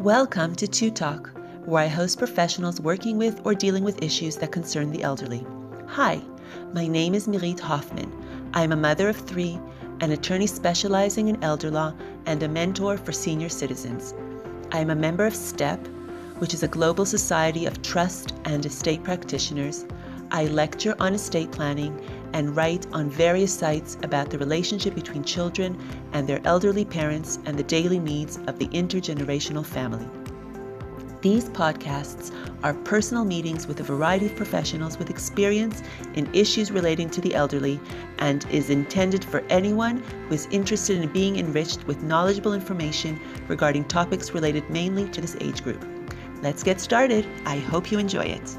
Welcome to Two Talk, where I host professionals working with or dealing with issues that concern the elderly. Hi, my name is Mirit Hoffman. I am a mother of three, an attorney specializing in elder law, and a mentor for senior citizens. I am a member of STEP, which is a global society of trust and estate practitioners. I lecture on estate planning and write on various sites about the relationship between children and their elderly parents and the daily needs of the intergenerational family. These podcasts are personal meetings with a variety of professionals with experience in issues relating to the elderly and is intended for anyone who is interested in being enriched with knowledgeable information regarding topics related mainly to this age group. Let's get started. I hope you enjoy it.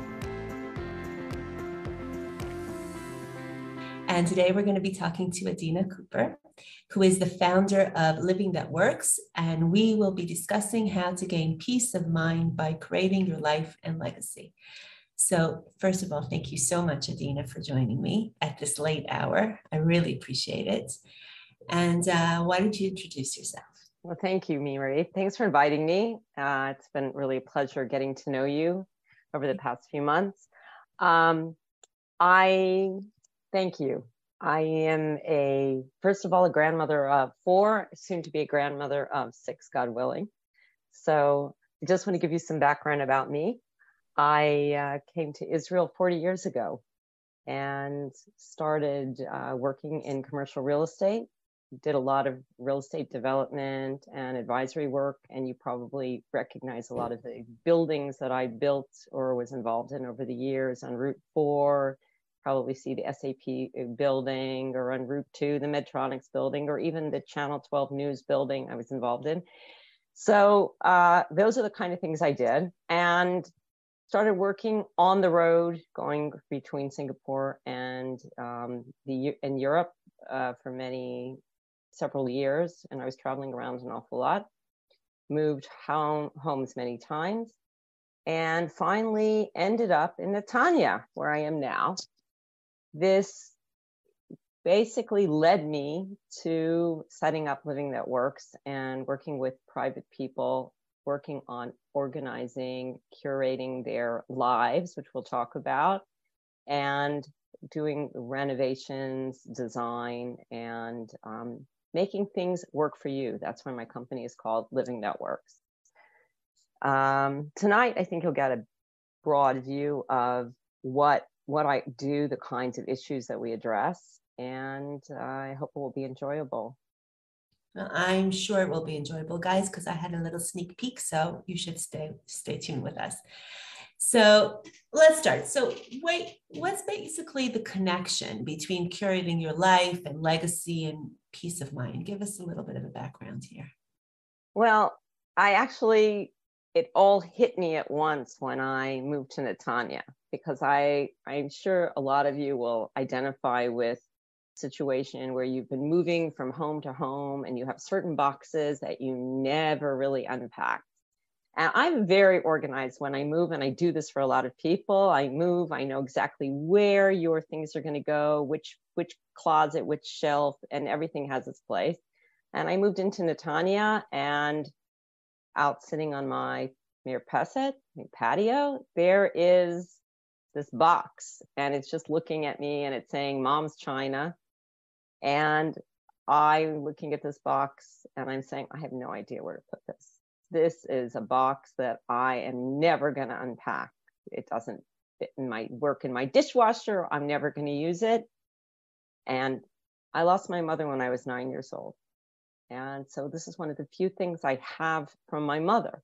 And today we're going to be talking to Adina Cooper, who is the founder of Living That Works. And we will be discussing how to gain peace of mind by creating your life and legacy. So, first of all, thank you so much, Adina, for joining me at this late hour. I really appreciate it. And uh, why don't you introduce yourself? Well, thank you, Miri. Thanks for inviting me. Uh, it's been really a pleasure getting to know you over the past few months. Um, I thank you. I am a, first of all, a grandmother of four, soon to be a grandmother of six, God willing. So I just want to give you some background about me. I uh, came to Israel 40 years ago and started uh, working in commercial real estate did a lot of real estate development and advisory work, and you probably recognize a lot of the buildings that I built or was involved in over the years on Route 4. Probably see the SAP building or on Route 2, the Medtronics building, or even the Channel 12 News building I was involved in. So, uh, those are the kind of things I did. And started working on the road, going between Singapore and um, the in Europe uh, for many several years and I was traveling around an awful lot, moved home, homes many times, and finally ended up in Netanya, where I am now. This basically led me to setting up Living That Works and working with private people, working on organizing, curating their lives, which we'll talk about, and doing renovations, design, and um, making things work for you. That's why my company is called Living That Works. Um, tonight, I think you'll get a broad view of what what I do, the kinds of issues that we address, and uh, I hope it will be enjoyable. I'm sure it will be enjoyable, guys, because I had a little sneak peek, so you should stay stay tuned with us. So let's start. So, wait, what's basically the connection between curating your life and legacy and peace of mind? Give us a little bit of a background here. Well, I actually, it all hit me at once when I moved to Netanya because I, I'm sure a lot of you will identify with situation where you've been moving from home to home and you have certain boxes that you never really unpack and I'm very organized when I move, and I do this for a lot of people. I move, I know exactly where your things are going to go, which which closet, which shelf, and everything has its place. And I moved into Netanya, and out sitting on my mirpaset, my patio, there is this box, and it's just looking at me, and it's saying "Mom's China," and I'm looking at this box, and I'm saying, I have no idea where to put this this is a box that I am never going to unpack. It doesn't fit in my work in my dishwasher. I'm never going to use it. And I lost my mother when I was nine years old. And so this is one of the few things I have from my mother.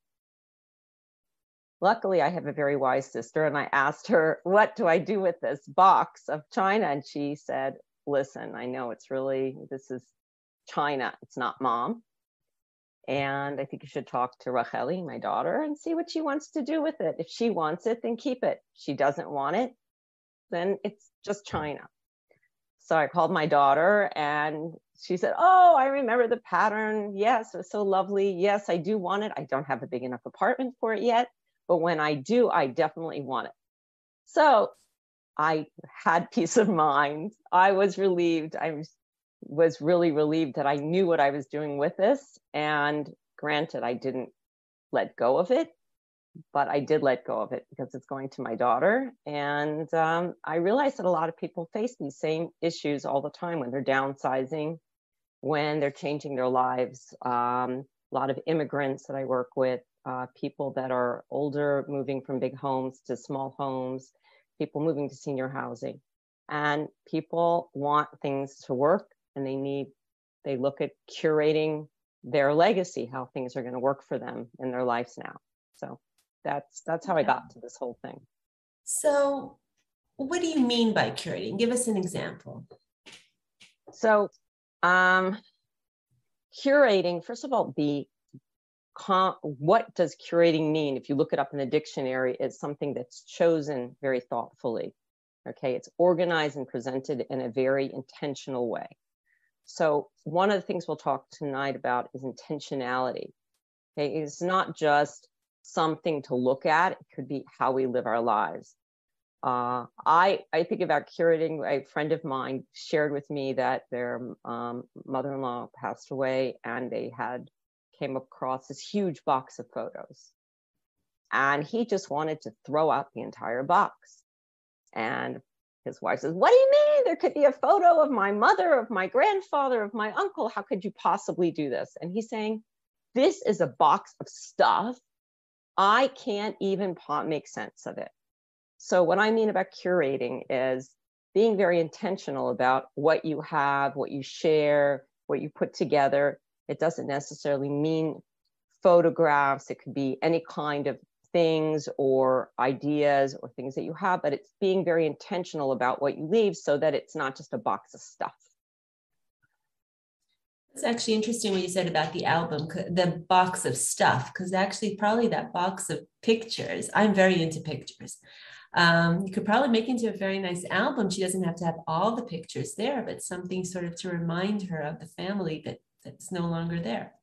Luckily, I have a very wise sister, and I asked her, What do I do with this box of China? And she said, Listen, I know it's really, this is China, it's not mom. And I think you should talk to Racheli, my daughter, and see what she wants to do with it. If she wants it, then keep it. She doesn't want it, then it's just China. So I called my daughter and she said, Oh, I remember the pattern. Yes, it was so lovely. Yes, I do want it. I don't have a big enough apartment for it yet, but when I do, I definitely want it. So I had peace of mind. I was relieved. I was really relieved that I knew what I was doing with this. And granted, I didn't let go of it, but I did let go of it because it's going to my daughter. And um, I realized that a lot of people face these same issues all the time when they're downsizing, when they're changing their lives. Um, a lot of immigrants that I work with, uh, people that are older, moving from big homes to small homes, people moving to senior housing. And people want things to work and they need, they look at curating their legacy, how things are going to work for them in their lives now. So that's that's how I got to this whole thing. So what do you mean by curating? Give us an example. So um curating, first of all, the what does curating mean? If you look it up in the dictionary, it's something that's chosen very thoughtfully. Okay, it's organized and presented in a very intentional way. So one of the things we'll talk tonight about is intentionality. Okay, it's not just something to look at; it could be how we live our lives. Uh, I I think about curating. A friend of mine shared with me that their um, mother-in-law passed away, and they had came across this huge box of photos, and he just wanted to throw out the entire box. And his wife says, "What do you mean? There could be a photo of my mother, of my grandfather, of my uncle. How could you possibly do this?" And he's saying, "This is a box of stuff. I can't even make sense of it." So, what I mean about curating is being very intentional about what you have, what you share, what you put together. It doesn't necessarily mean photographs, it could be any kind of things or ideas or things that you have, but it's being very intentional about what you leave so that it's not just a box of stuff. It's actually interesting what you said about the album, the box of stuff, because actually, probably that box of pictures. I'm very into pictures um, you could probably make into a very nice album. She doesn't have to have all the pictures there, but something sort of to remind her of the family that that's no longer there.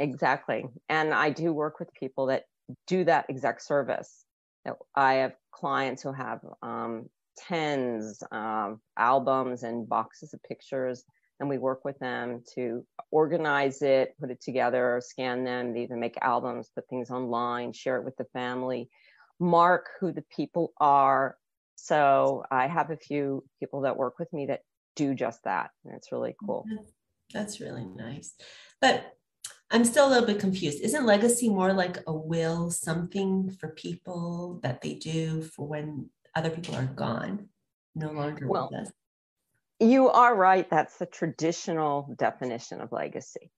Exactly. And I do work with people that do that exact service. I have clients who have um, tens of albums and boxes of pictures, and we work with them to organize it, put it together, scan them, they even make albums, put things online, share it with the family mark who the people are. So I have a few people that work with me that do just that. And it's really cool. That's really nice. But I'm still a little bit confused. Isn't legacy more like a will, something for people that they do for when other people are gone, no longer well, with us? You are right. That's the traditional definition of legacy.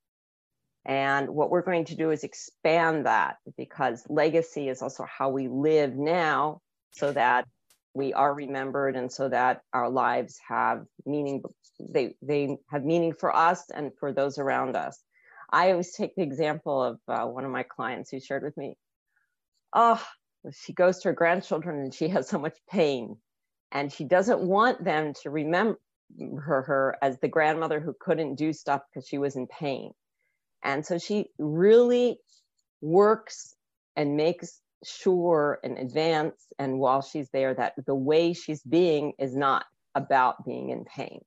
And what we're going to do is expand that because legacy is also how we live now so that we are remembered and so that our lives have meaning they they have meaning for us and for those around us. I always take the example of uh, one of my clients who shared with me oh she goes to her grandchildren and she has so much pain and she doesn't want them to remember her, her as the grandmother who couldn't do stuff because she was in pain. And so she really works and makes sure in advance and while she's there that the way she's being is not about being in pain.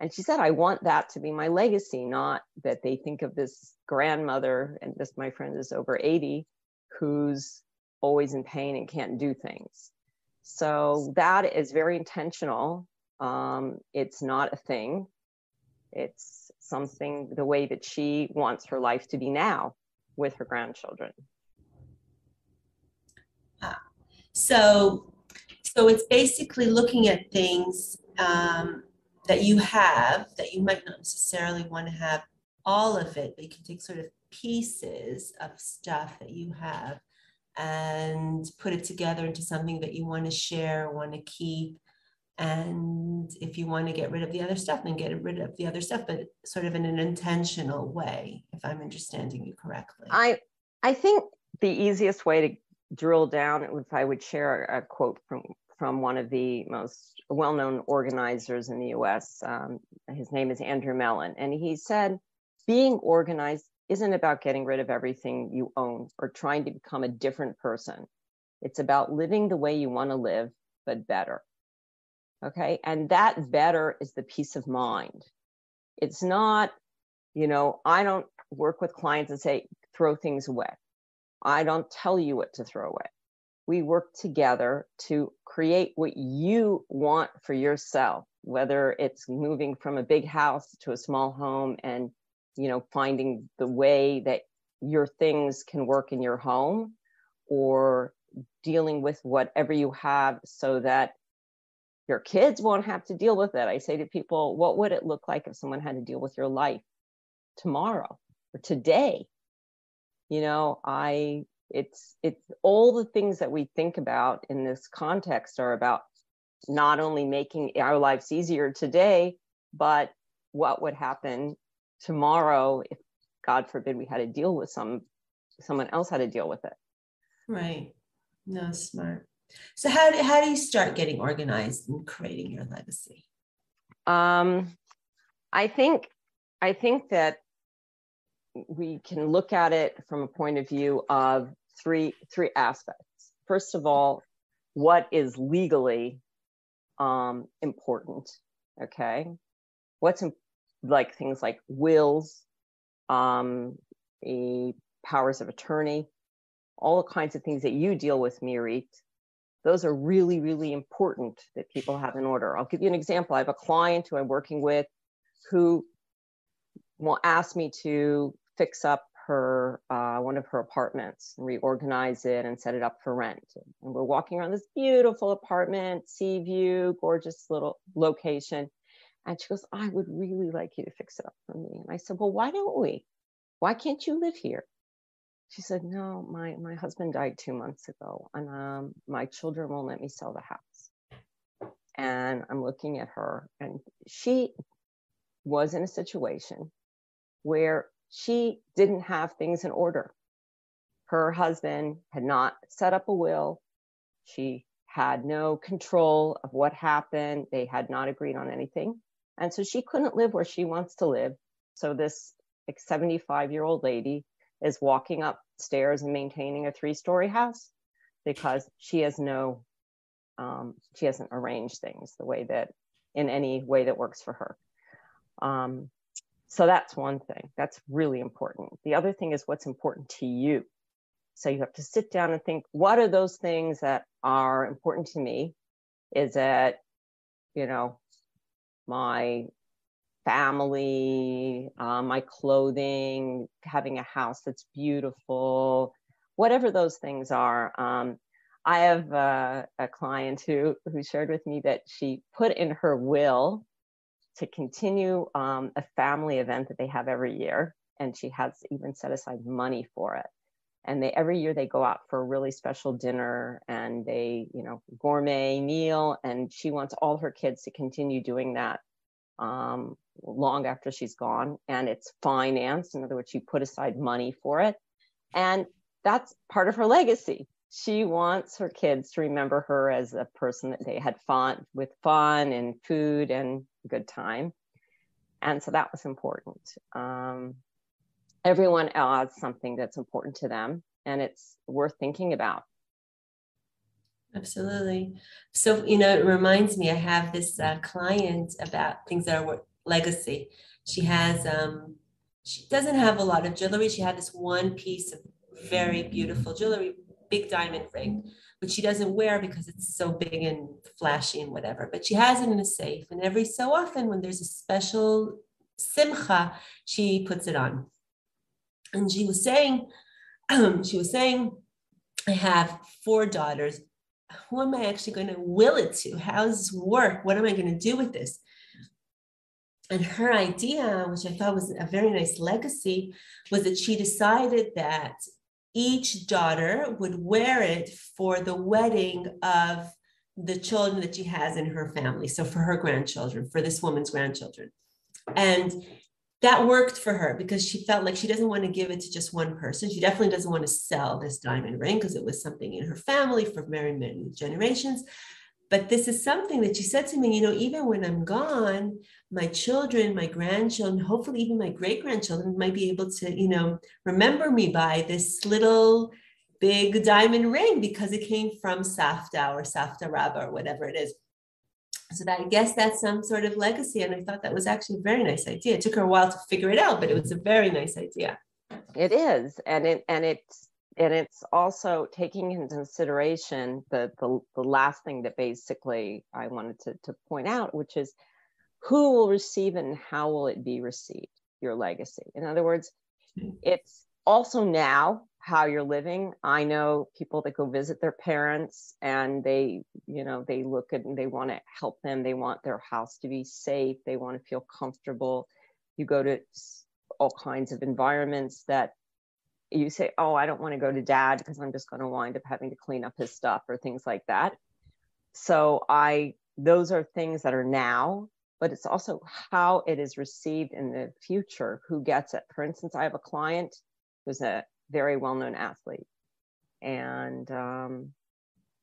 And she said, I want that to be my legacy, not that they think of this grandmother, and this, my friend, is over 80, who's always in pain and can't do things. So that is very intentional. Um, it's not a thing. It's something the way that she wants her life to be now with her grandchildren. Ah, so, so it's basically looking at things um, that you have that you might not necessarily want to have all of it, but you can take sort of pieces of stuff that you have and put it together into something that you want to share, want to keep, and if you want to get rid of the other stuff then get rid of the other stuff but sort of in an intentional way if i'm understanding you correctly. I i think the easiest way to drill down if i would share a quote from from one of the most well-known organizers in the us um, his name is andrew mellen and he said being organized isn't about getting rid of everything you own or trying to become a different person it's about living the way you want to live but better Okay. And that better is the peace of mind. It's not, you know, I don't work with clients and say, throw things away. I don't tell you what to throw away. We work together to create what you want for yourself, whether it's moving from a big house to a small home and you know finding the way that your things can work in your home or dealing with whatever you have so that your kids won't have to deal with it. I say to people, what would it look like if someone had to deal with your life tomorrow or today? You know, I it's it's all the things that we think about in this context are about not only making our lives easier today, but what would happen tomorrow if God forbid we had to deal with some someone else had to deal with it. Right. No, smart. So how do, how do you start getting organized and creating your legacy? Um, I think I think that we can look at it from a point of view of three three aspects. First of all, what is legally um, important? Okay, what's in, like things like wills, um, powers of attorney, all kinds of things that you deal with, Mirit. Those are really, really important that people have in order. I'll give you an example. I have a client who I'm working with who will ask me to fix up her uh, one of her apartments, reorganize it, and set it up for rent. And we're walking around this beautiful apartment, sea view, gorgeous little location. And she goes, I would really like you to fix it up for me. And I said, Well, why don't we? Why can't you live here? She said, No, my, my husband died two months ago, and um, my children won't let me sell the house. And I'm looking at her, and she was in a situation where she didn't have things in order. Her husband had not set up a will. She had no control of what happened. They had not agreed on anything. And so she couldn't live where she wants to live. So this like 75 year old lady is walking upstairs and maintaining a three story house because she has no, um, she hasn't arranged things the way that in any way that works for her. Um, so that's one thing that's really important. The other thing is what's important to you. So you have to sit down and think, what are those things that are important to me? Is it, you know, my family, uh, my clothing, having a house that's beautiful, whatever those things are. Um, I have uh, a client who who shared with me that she put in her will to continue um, a family event that they have every year, and she has even set aside money for it. And they every year they go out for a really special dinner and they, you know, gourmet meal. And she wants all her kids to continue doing that um, long after she's gone and it's financed in other words she put aside money for it and that's part of her legacy she wants her kids to remember her as a person that they had fun with fun and food and good time and so that was important um, everyone adds something that's important to them and it's worth thinking about Absolutely. So, you know, it reminds me, I have this uh, client about things that are legacy. She has, um, she doesn't have a lot of jewelry. She had this one piece of very beautiful jewelry, big diamond ring, which she doesn't wear because it's so big and flashy and whatever. But she has it in a safe. And every so often, when there's a special simcha, she puts it on. And she was saying, um, she was saying, I have four daughters. Who am I actually going to will it to? How does this work? What am I going to do with this? And her idea, which I thought was a very nice legacy, was that she decided that each daughter would wear it for the wedding of the children that she has in her family. So for her grandchildren, for this woman's grandchildren. And that worked for her because she felt like she doesn't want to give it to just one person. She definitely doesn't want to sell this diamond ring because it was something in her family for very many generations. But this is something that she said to me, you know, even when I'm gone, my children, my grandchildren, hopefully even my great grandchildren might be able to, you know, remember me by this little big diamond ring because it came from Safta or Safta Rabba or whatever it is. So that I guess that's some sort of legacy. And I thought that was actually a very nice idea. It took her a while to figure it out, but it was a very nice idea. It is. And it and it's and it's also taking into consideration the, the, the last thing that basically I wanted to, to point out, which is who will receive it and how will it be received, your legacy. In other words, hmm. it's also now how you're living. I know people that go visit their parents and they, you know, they look at and they want to help them. They want their house to be safe. They want to feel comfortable. You go to all kinds of environments that you say, oh, I don't want to go to dad because I'm just going to wind up having to clean up his stuff or things like that. So I, those are things that are now, but it's also how it is received in the future, who gets it. For instance, I have a client who's a very well-known athlete and um,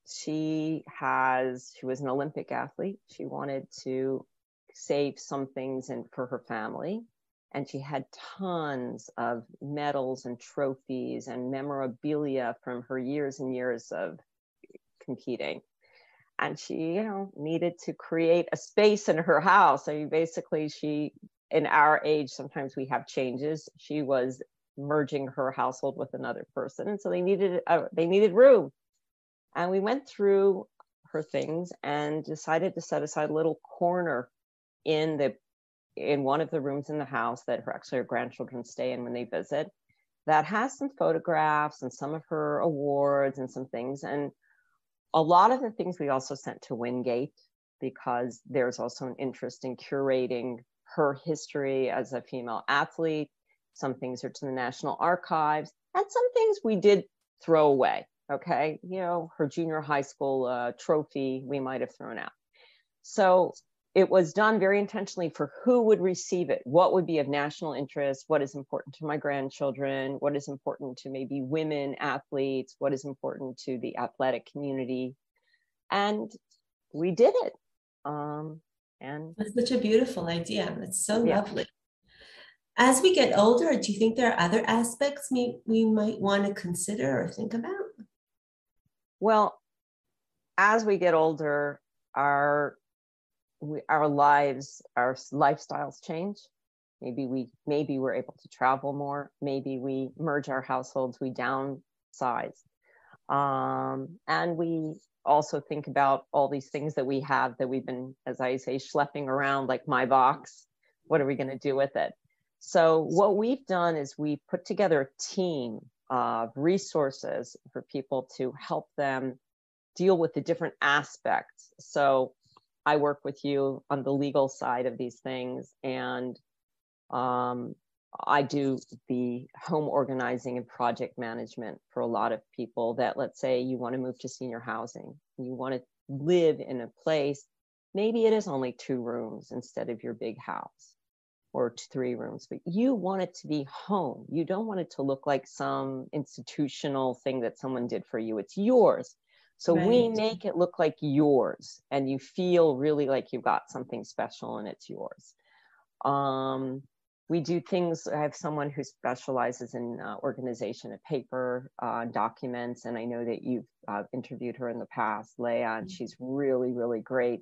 she has, she was an Olympic athlete. She wanted to save some things in, for her family and she had tons of medals and trophies and memorabilia from her years and years of competing and she you know needed to create a space in her house. I mean basically she in our age sometimes we have changes. She was merging her household with another person and so they needed uh, they needed room. And we went through her things and decided to set aside a little corner in the in one of the rooms in the house that her actually her grandchildren stay in when they visit that has some photographs and some of her awards and some things and a lot of the things we also sent to wingate because there's also an interest in curating her history as a female athlete. Some things are to the national archives and some things we did throw away okay? You know her junior high school uh, trophy we might have thrown out. So it was done very intentionally for who would receive it, what would be of national interest, what is important to my grandchildren, what is important to maybe women athletes, what is important to the athletic community. And we did it. Um, and that's such a beautiful idea. That's so yeah. lovely. As we get older, do you think there are other aspects we, we might want to consider or think about? Well, as we get older, our we, our lives, our lifestyles change. Maybe we maybe we're able to travel more. Maybe we merge our households. We downsize, um, and we also think about all these things that we have that we've been, as I say, schlepping around like my box. What are we going to do with it? So what we've done is we put together a team of resources for people to help them deal with the different aspects. So I work with you on the legal side of these things, and um, I do the home organizing and project management for a lot of people that, let's say, you want to move to senior housing, you want to live in a place, maybe it is only two rooms instead of your big house or three rooms, but you want it to be home. You don't want it to look like some institutional thing that someone did for you. It's yours. So right. we make it look like yours and you feel really like you've got something special and it's yours. Um, we do things, I have someone who specializes in uh, organization of paper uh, documents, and I know that you've uh, interviewed her in the past, Leah, and mm-hmm. she's really, really great.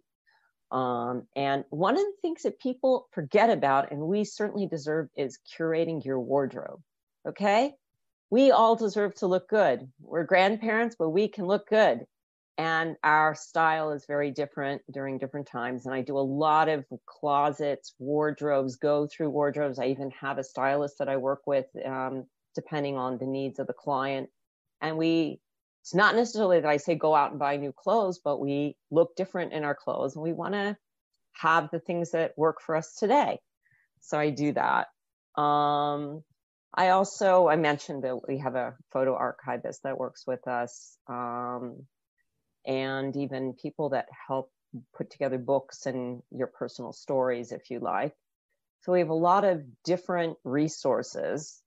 Um, and one of the things that people forget about, and we certainly deserve, is curating your wardrobe. Okay we all deserve to look good. We're grandparents, but we can look good. And our style is very different during different times. And I do a lot of closets, wardrobes, go through wardrobes. I even have a stylist that I work with, um, depending on the needs of the client. And we, it's not necessarily that I say go out and buy new clothes, but we look different in our clothes and we want to have the things that work for us today. So I do that. Um, I also, I mentioned that we have a photo archivist that works with us um, and even people that help put together books and your personal stories, if you like. So we have a lot of different resources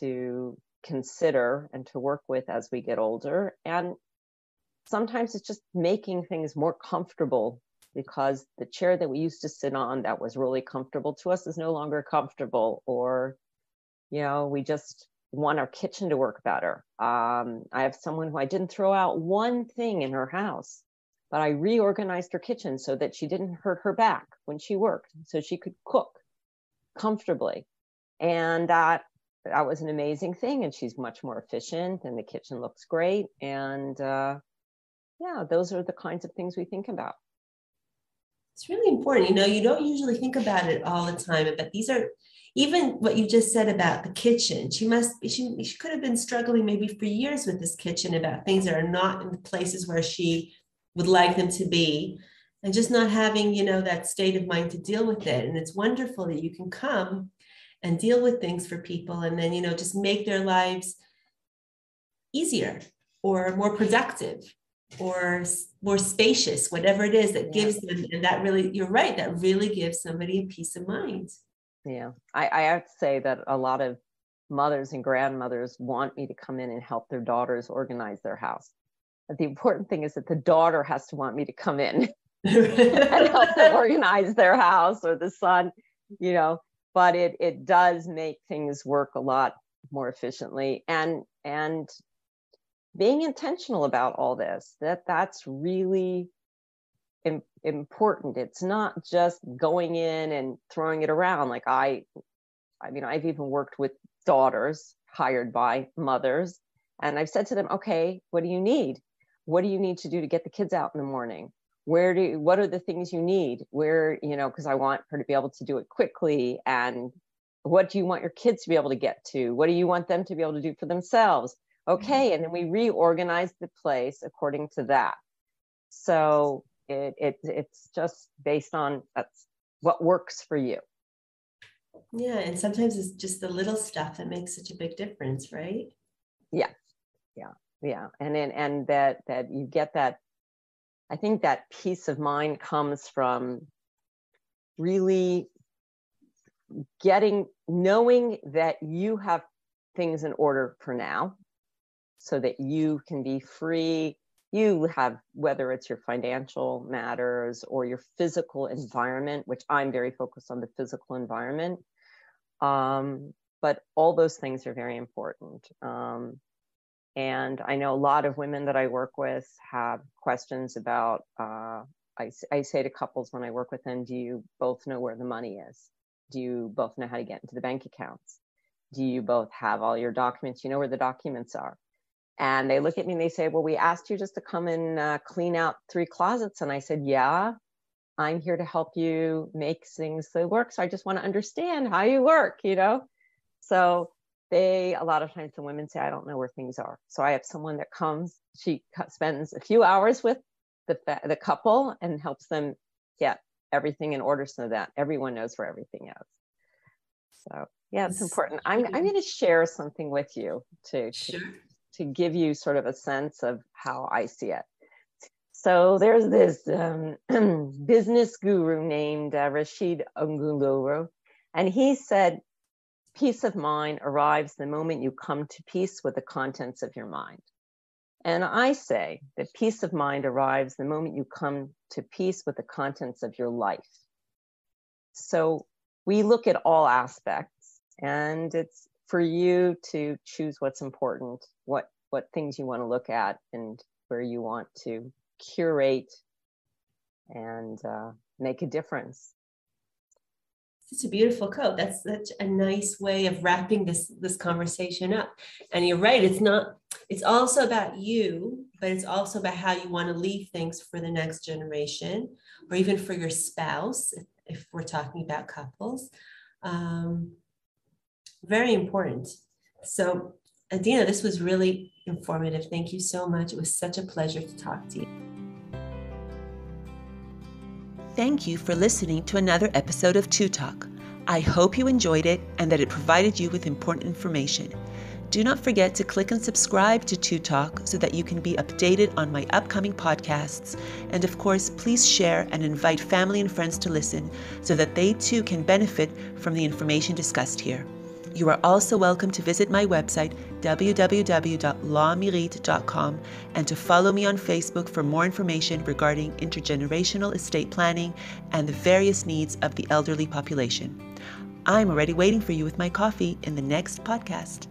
to consider and to work with as we get older. And sometimes it's just making things more comfortable because the chair that we used to sit on that was really comfortable to us is no longer comfortable or you know we just want our kitchen to work better um, i have someone who i didn't throw out one thing in her house but i reorganized her kitchen so that she didn't hurt her back when she worked so she could cook comfortably and that that was an amazing thing. And she's much more efficient, and the kitchen looks great. And uh, yeah, those are the kinds of things we think about. It's really important. You know, you don't usually think about it all the time, but these are even what you just said about the kitchen. She must she, she could have been struggling maybe for years with this kitchen about things that are not in the places where she would like them to be and just not having, you know, that state of mind to deal with it. And it's wonderful that you can come and deal with things for people and then, you know, just make their lives easier or more productive or more spacious, whatever it is that gives them, and that really, you're right, that really gives somebody a peace of mind. Yeah, I, I have to say that a lot of mothers and grandmothers want me to come in and help their daughters organize their house. But the important thing is that the daughter has to want me to come in and help them organize their house or the son, you know, but it it does make things work a lot more efficiently and and being intentional about all this that that's really Im- important. It's not just going in and throwing it around. Like i i mean i've even worked with daughters hired by mothers and i've said to them okay what do you need? What do you need to do to get the kids out in the morning? Where do you, what are the things you need? Where you know because i want her to be able to do it quickly and what do you want your kids to be able to get to? What do you want them to be able to do for themselves Mm-hmm. okay and then we reorganize the place according to that. So it, it it's just based on that's what works for you. Yeah and sometimes it's just the little stuff that makes such a big difference right? Yeah yeah yeah. And then and that that you get that i think that peace of mind comes from really getting knowing that you have things in order for now so that you can be free. You have, whether it's your financial matters or your physical environment, which I'm very focused on the physical environment. Um, but all those things are very important. Um, and I know a lot of women that I work with have questions about, uh, I, I say to couples when I work with them, do you both know where the money is? Do you both know how to get into the bank accounts? Do you both have all your documents? You know where the documents are? And they look at me and they say, Well, we asked you just to come and uh, clean out three closets. And I said, Yeah, I'm here to help you make things that work. So I just want to understand how you work, you know? So they, a lot of times the women say, I don't know where things are. So I have someone that comes, she spends a few hours with the, the couple and helps them get everything in order so that everyone knows where everything is. So yeah, it's important. I'm, I'm going to share something with you too. to, to give you sort of a sense of how I see it. So there's this um, business guru named uh, Rasheed Ogunlaru, and he said, peace of mind arrives the moment you come to peace with the contents of your mind. And I say that peace of mind arrives the moment you come to peace with the contents of your life. So we look at all aspects, and it's for you to choose what's important, what what things you want to look at, and where you want to curate and uh, make a difference. It's a beautiful quote. That's such a nice way of wrapping this this conversation up. And you're right. It's not. It's also about you, but it's also about how you want to leave things for the next generation, or even for your spouse, if, if we're talking about couples. Um, very important. So, Adina, this was really informative. Thank you so much. It was such a pleasure to talk to you. Thank you for listening to another episode of Two Talk. I hope you enjoyed it and that it provided you with important information. Do not forget to click and subscribe to Two Talk so that you can be updated on my upcoming podcasts. And of course, please share and invite family and friends to listen so that they too can benefit from the information discussed here. You are also welcome to visit my website, www.lawmirit.com, and to follow me on Facebook for more information regarding intergenerational estate planning and the various needs of the elderly population. I'm already waiting for you with my coffee in the next podcast.